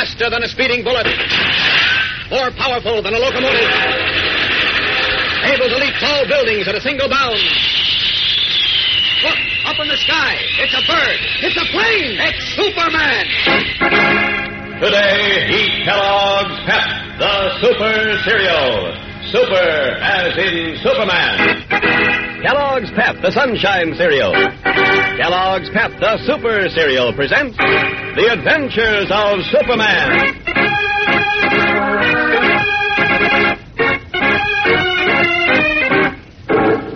Faster than a speeding bullet. More powerful than a locomotive. Able to leap tall buildings at a single bound. Look, up in the sky. It's a bird. It's a plane. It's Superman. Today, eat Kellogg's Pep, the Super Cereal. Super as in Superman. Kellogg's Pep, the Sunshine Cereal. Kellogg's Pep, the Super Cereal presents The Adventures of Superman.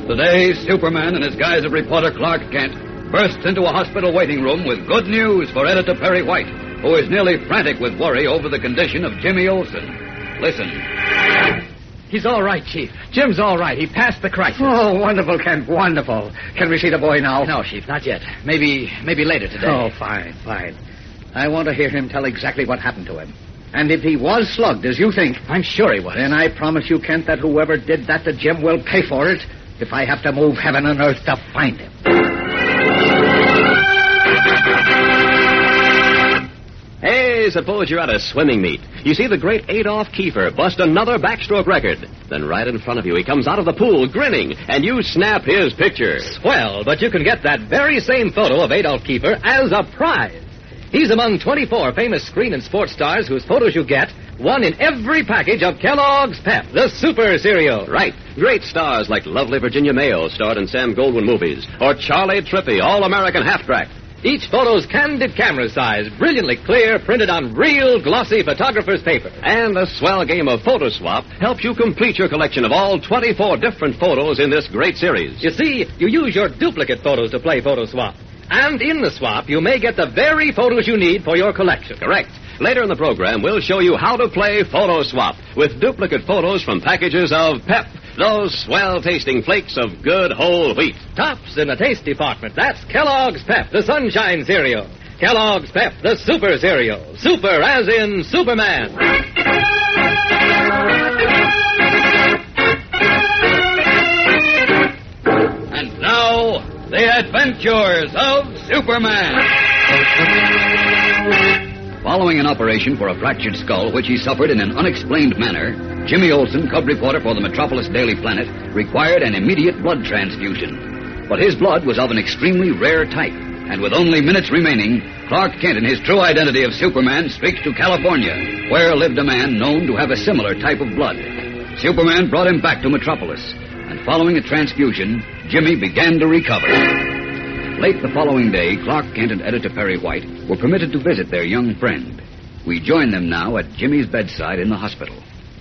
Today, Superman, in his guise of reporter Clark Kent, bursts into a hospital waiting room with good news for editor Perry White, who is nearly frantic with worry over the condition of Jimmy Olsen. Listen. He's all right, Chief. Jim's all right. He passed the crisis. Oh, wonderful, Kent, wonderful. Can we see the boy now? No, Chief, not yet. Maybe, maybe later today. Oh, fine, fine. I want to hear him tell exactly what happened to him. And if he was slugged, as you think, I'm sure he was. then I promise you, Kent, that whoever did that to Jim will pay for it if I have to move heaven and earth to find him. Suppose you're at a swimming meet. You see the great Adolph Kiefer bust another backstroke record. Then right in front of you, he comes out of the pool grinning, and you snap his picture. Swell, but you can get that very same photo of Adolph Kiefer as a prize. He's among 24 famous screen and sports stars whose photos you get, one in every package of Kellogg's Pep, the super cereal. Right. Great stars like lovely Virginia Mayo, starred in Sam Goldwyn movies, or Charley Trippi, All-American Halfback. Each photo's candid camera size, brilliantly clear, printed on real glossy photographer's paper. And the swell game of Photo Swap helps you complete your collection of all 24 different photos in this great series. You see, you use your duplicate photos to play Photo Swap. And in the swap, you may get the very photos you need for your collection. Correct. Later in the program, we'll show you how to play Photo Swap with duplicate photos from packages of Pep, those swell tasting flakes of good whole wheat. Tops in the taste department. That's Kellogg's Pep, the Sunshine Cereal. Kellogg's Pep, the Super Cereal. Super as in Superman. And now, the adventures of Superman. Following an operation for a fractured skull, which he suffered in an unexplained manner, Jimmy Olsen, cub reporter for the Metropolis Daily Planet, required an immediate blood transfusion. But his blood was of an extremely rare type, and with only minutes remaining, Clark Kent, in his true identity of Superman, streaked to California, where lived a man known to have a similar type of blood. Superman brought him back to Metropolis, and following a transfusion, Jimmy began to recover. Late the following day, Clark Kent and editor Perry White were permitted to visit their young friend. We join them now at Jimmy's bedside in the hospital.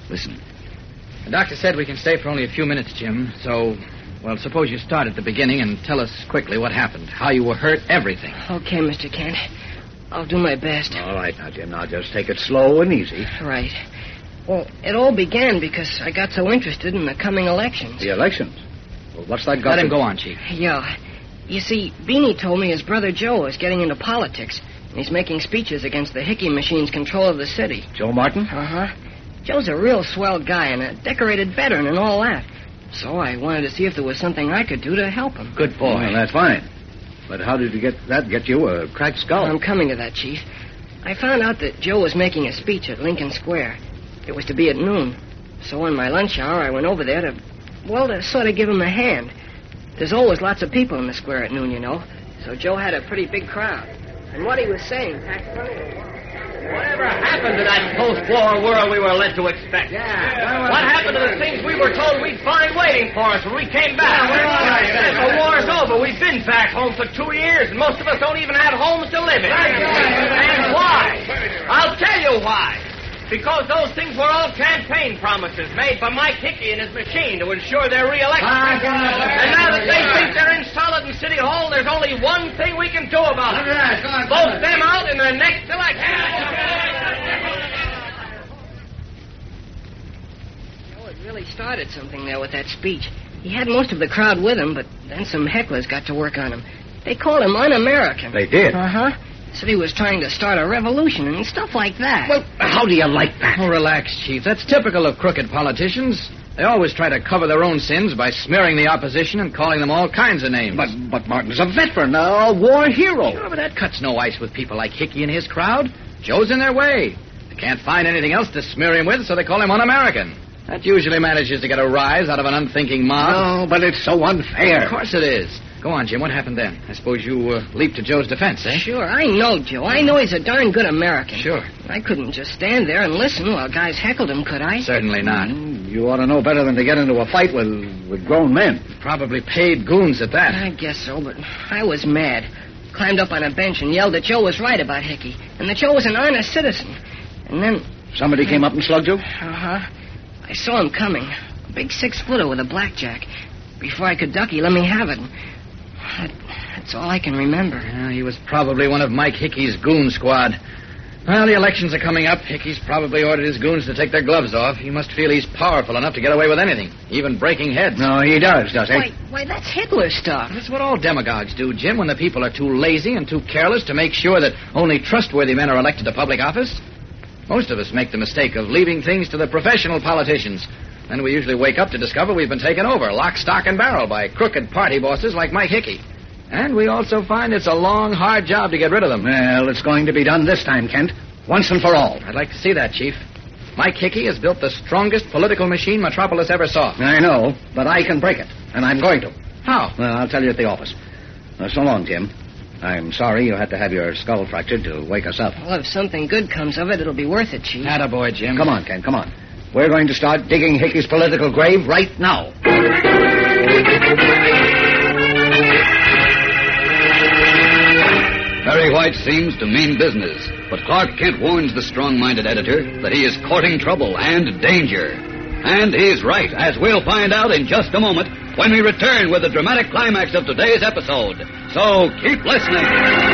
Listen. The doctor said we can stay for only a few minutes, Jim. So, well, suppose you start at the beginning and tell us quickly what happened, how you were hurt, everything. Okay, Mr. Kent. I'll do my best. All right, now, Jim, now just take it slow and easy. Right. Well, it all began because I got so interested in the coming elections. The elections. Well, what's that got Let to... him go on, Chief. Yeah. You see, Beanie told me his brother Joe is getting into politics, and he's making speeches against the Hickey machine's control of the city. Joe Martin? Uh huh. Joe's a real swell guy and a decorated veteran and all that. So I wanted to see if there was something I could do to help him. Good boy. Well, that's fine. But how did you get that get you a cracked skull? I'm coming to that, Chief. I found out that Joe was making a speech at Lincoln Square. It was to be at noon. So in my lunch hour, I went over there to, well, to sort of give him a hand. There's always lots of people in the square at noon, you know. So Joe had a pretty big crowd. And what he was saying packed funny. Whatever happened to that post-war world we were led to expect? Yeah. What happened to the things we were told we'd find waiting for us when we came back? Yeah, all right. The war's over. We've been back home for two years, and most of us don't even have homes to live in. And why? I'll tell you why. Because those things were all campaign promises made by Mike Hickey and his machine to ensure their reelection. Ah, get and now that they think they're installed in City Hall, there's only one thing we can do about it. Look at that. Go on, Vote them out in the next election. Joe it really started something there with that speech. He had most of the crowd with him, but then some hecklers got to work on him. They called him un-American. They did? Uh huh. Said he was trying to start a revolution and stuff like that. Well, how do you like that? Oh, relax, Chief. That's typical of crooked politicians. They always try to cover their own sins by smearing the opposition and calling them all kinds of names. But but Martin's a veteran, a war hero. Sure, but that cuts no ice with people like Hickey and his crowd. Joe's in their way. They can't find anything else to smear him with, so they call him un-American. That usually manages to get a rise out of an unthinking mob. Oh, but it's so unfair. Of course it is. Go on, Jim. What happened then? I suppose you uh, leaped to Joe's defense, eh? Sure, I know Joe. I know he's a darn good American. Sure. I couldn't just stand there and listen while guys heckled him, could I? Certainly not. Mm, You ought to know better than to get into a fight with with grown men. Probably paid goons at that. I guess so, but I was mad. Climbed up on a bench and yelled that Joe was right about Hickey, and that Joe was an honest citizen. And then, Somebody came up and slugged you? uh huh, I saw him coming. A big six footer with a blackjack. Before I could duck, he let me have it. That, that's all I can remember. Yeah, he was probably one of Mike Hickey's goon squad. Well, the elections are coming up. Hickey's probably ordered his goons to take their gloves off. He must feel he's powerful enough to get away with anything, even breaking heads. No, he does, does he? Why, why, that's Hitler stuff. That's what all demagogues do, Jim, when the people are too lazy and too careless to make sure that only trustworthy men are elected to public office. Most of us make the mistake of leaving things to the professional politicians. Then we usually wake up to discover we've been taken over, lock, stock, and barrel by crooked party bosses like Mike Hickey. And we also find it's a long, hard job to get rid of them. Well, it's going to be done this time, Kent. Once and for all. I'd like to see that, Chief. Mike Hickey has built the strongest political machine Metropolis ever saw. I know, but I can break it, and I'm going to. How? Well, I'll tell you at the office. Uh, so long, Jim. I'm sorry you had to have your skull fractured to wake us up. Well, if something good comes of it, it'll be worth it, Chief. Attaboy, Jim. Come on, Ken, come on. We're going to start digging Hickey's political grave right now. Perry White seems to mean business, but Clark Kent warns the strong-minded editor that he is courting trouble and danger. And he's right, as we'll find out in just a moment when we return with the dramatic climax of today's episode. So keep listening.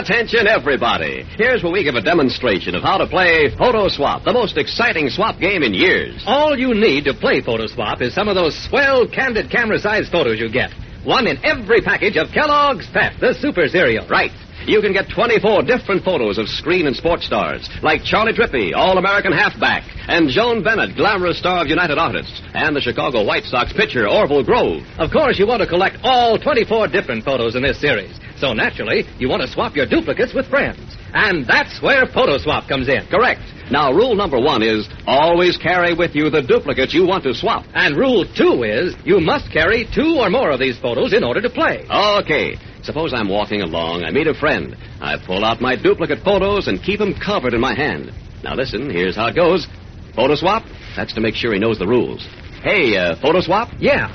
Attention, everybody. Here's where we give a demonstration of how to play Photo Swap, the most exciting swap game in years. All you need to play Photo Swap is some of those swell, candid camera-sized photos you get. One in every package of Kellogg's Pep, the super cereal. Right. You can get 24 different photos of screen and sports stars, like Charley Trippi, All-American halfback, and Joan Bennett, glamorous star of United Artists, and the Chicago White Sox pitcher, Orval Grove. Of course, you want to collect all 24 different photos in this series. So naturally, you want to swap your duplicates with friends. And that's where PhotoSwap comes in. Correct. Now, rule number one is always carry with you the duplicates you want to swap. And rule two is you must carry two or more of these photos in order to play. Okay. Suppose I'm walking along, I meet a friend. I pull out my duplicate photos and keep them covered in my hand. Now listen, here's how it goes. Photo swap, that's to make sure he knows the rules. Hey, uh, photo swap? Yeah.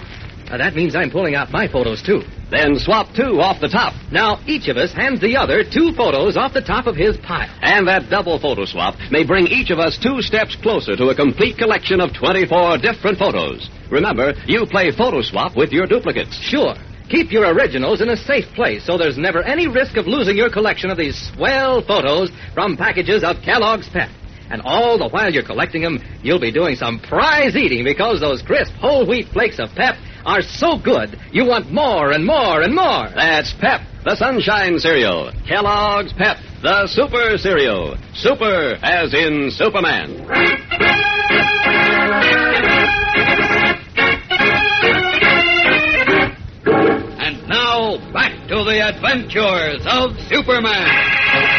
Uh, that means I'm pulling out my photos, too. Then swap two off the top. Now, each of us hands the other two photos off the top of his pile. And that double photo swap may bring each of us two steps closer to a complete collection of 24 different photos. Remember, you play photo swap with your duplicates. Sure. Keep your originals in a safe place so there's never any risk of losing your collection of these swell photos from packages of Kellogg's Pep. And all the while you're collecting them, you'll be doing some prize eating because those crisp whole wheat flakes of Pep are so good, you want more and more and more. That's Pep, the Sunshine Cereal. Kellogg's Pep, the Super Cereal. Super as in Superman. And now, back to the adventures of Superman.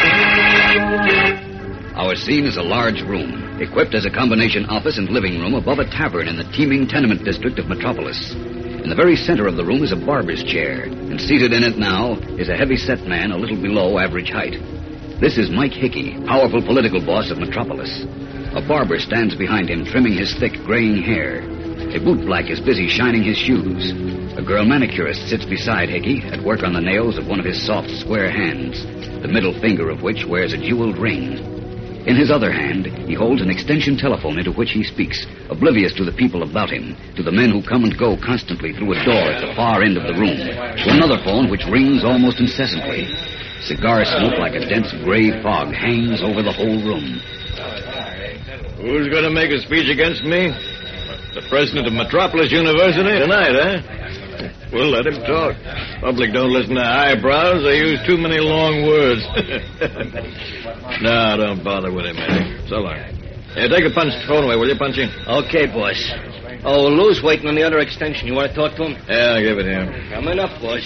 Our scene is a large room, equipped as a combination office and living room above a tavern in the teeming tenement district of Metropolis. In the very center of the room is a barber's chair, and seated in it now is a heavy-set man a little below average height. This is Mike Hickey, powerful political boss of Metropolis. A barber stands behind him, trimming his thick, graying hair. A bootblack is busy shining his shoes. A girl manicurist sits beside Hickey at work on the nails of one of his soft, square hands, the middle finger of which wears a jeweled ring. In his other hand, he holds an extension telephone into which he speaks, oblivious to the people about him, to the men who come and go constantly through a door at the far end of the room, to another phone which rings almost incessantly. Cigar smoke like a dense gray fog hangs over the whole room. Who's going to make a speech against me? The president of Metropolis University tonight, eh? We'll let him talk. Public don't listen to eyebrows. They use too many long words. no, don't bother with him, Eddie. So long. Hey, take a punch phone away, will you, Punchy? Okay, boss. Oh, Lou's waiting on the other extension. You want to talk to him? Yeah, I'll give it him. Coming up, boss.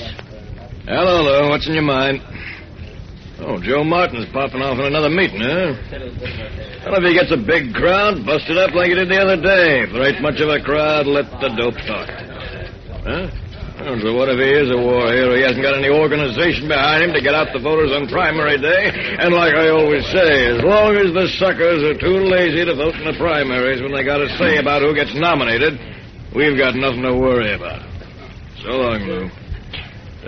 Hello, Lou. What's in your mind? Oh, Joe Martin's popping off in another meeting, huh? Well, if he gets a big crowd, bust it up like he did the other day. If there ain't much of a crowd, let the dope talk. Huh? So what if he is a war hero? He hasn't got any organization behind him to get out the voters on primary day. And like I always say, as long as the suckers are too lazy to vote in the primaries when they got a say about who gets nominated, we've got nothing to worry about. So long, Lou.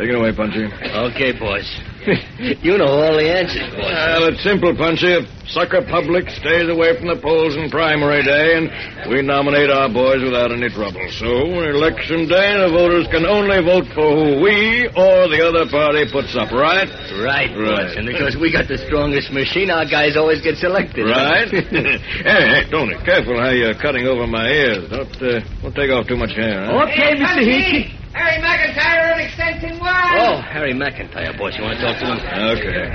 Take it away, Punchy. Okay, boss. you know all the answers, boss. Well, it's simple, Punchy. If sucker public stays away from the polls in primary day, and we nominate our boys without any trouble. So, election day, the voters can only vote for who we or the other party puts up, right? Right, Right. boss. And because we got the strongest machine, our guys always get selected. Right? hey, hey, Tony, careful how you're cutting over my ears. Don't, uh, don't take off too much hair, huh? Okay, Mr. Hickey. Harry McIntyre on extension one. Oh, Harry McIntyre, boss. You want to talk to him? Okay.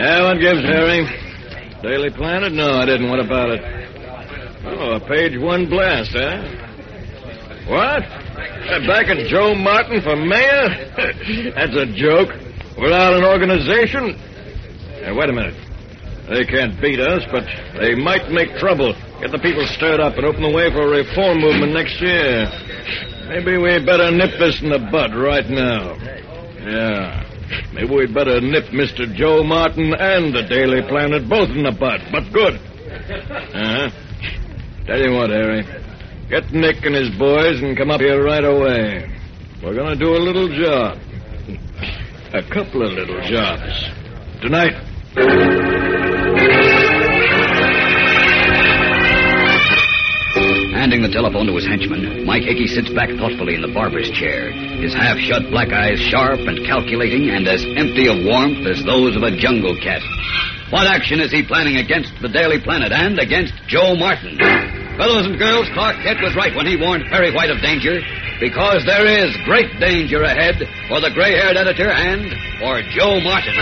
Yeah, what gives, Harry? Daily Planet? No, I didn't. What about it? Oh, a page one blast, huh? What? Uh, Backing Joe Martin for mayor? That's a joke. Without an organization? Hey, wait a minute. They can't beat us, but they might make trouble. Get the people stirred up and open the way for a reform movement next year. Maybe we better nip this in the bud right now. Yeah. Maybe we'd better nip Mr. Joe Martin and the Daily Planet both in the bud. But good. Uh-huh. Tell you what, Harry. Get Nick and his boys and come up here right away. We're going to do a little job. A couple of little jobs. Tonight. Handing the telephone to his henchman, Mike Hickey sits back thoughtfully in the barber's chair, his half-shut black eyes sharp and calculating and as empty of warmth as those of a jungle cat. What action is he planning against the Daily Planet and against Joe Martin? Fellows and girls, Clark Kent was right when he warned Perry White of danger, because there is great danger ahead for the gray-haired editor and for Joe Martin.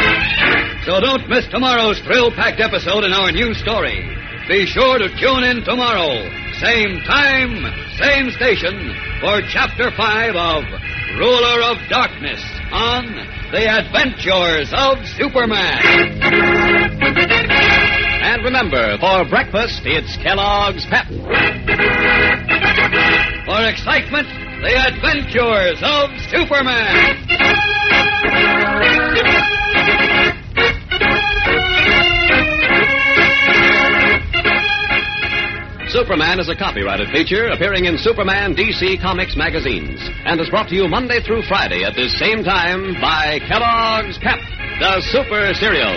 So don't miss tomorrow's thrill-packed episode in our new story. Be sure to tune in tomorrow, same time, same station, for Chapter 5 of Ruler of Darkness on The Adventures of Superman. And remember, for breakfast, it's Kellogg's Pep. For excitement, The Adventures of Superman. Superman is a copyrighted feature appearing in Superman DC Comics magazines and is brought to you Monday through Friday at this same time by Kellogg's Pep, the super cereal.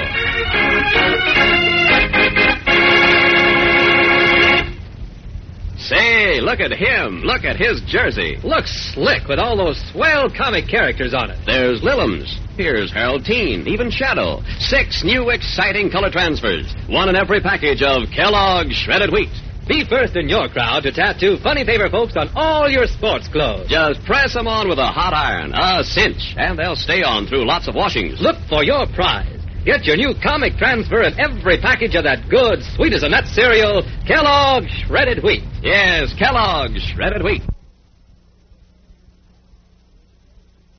Say, look at him. Look at his jersey. Looks slick with all those swell comic characters on it. There's Lillums. Here's Harold Teen, even Shadow. Six new exciting color transfers. One in every package of Kellogg's Shredded Wheat. Be first in your crowd to tattoo funny paper folks on all your sports clothes. Just press them on with a hot iron, a cinch, and they'll stay on through lots of washings. Look for your prize. Get your new comic transfer in every package of that good, sweet as a nut cereal, Kellogg's Shredded Wheat. Yes, Kellogg's Shredded Wheat.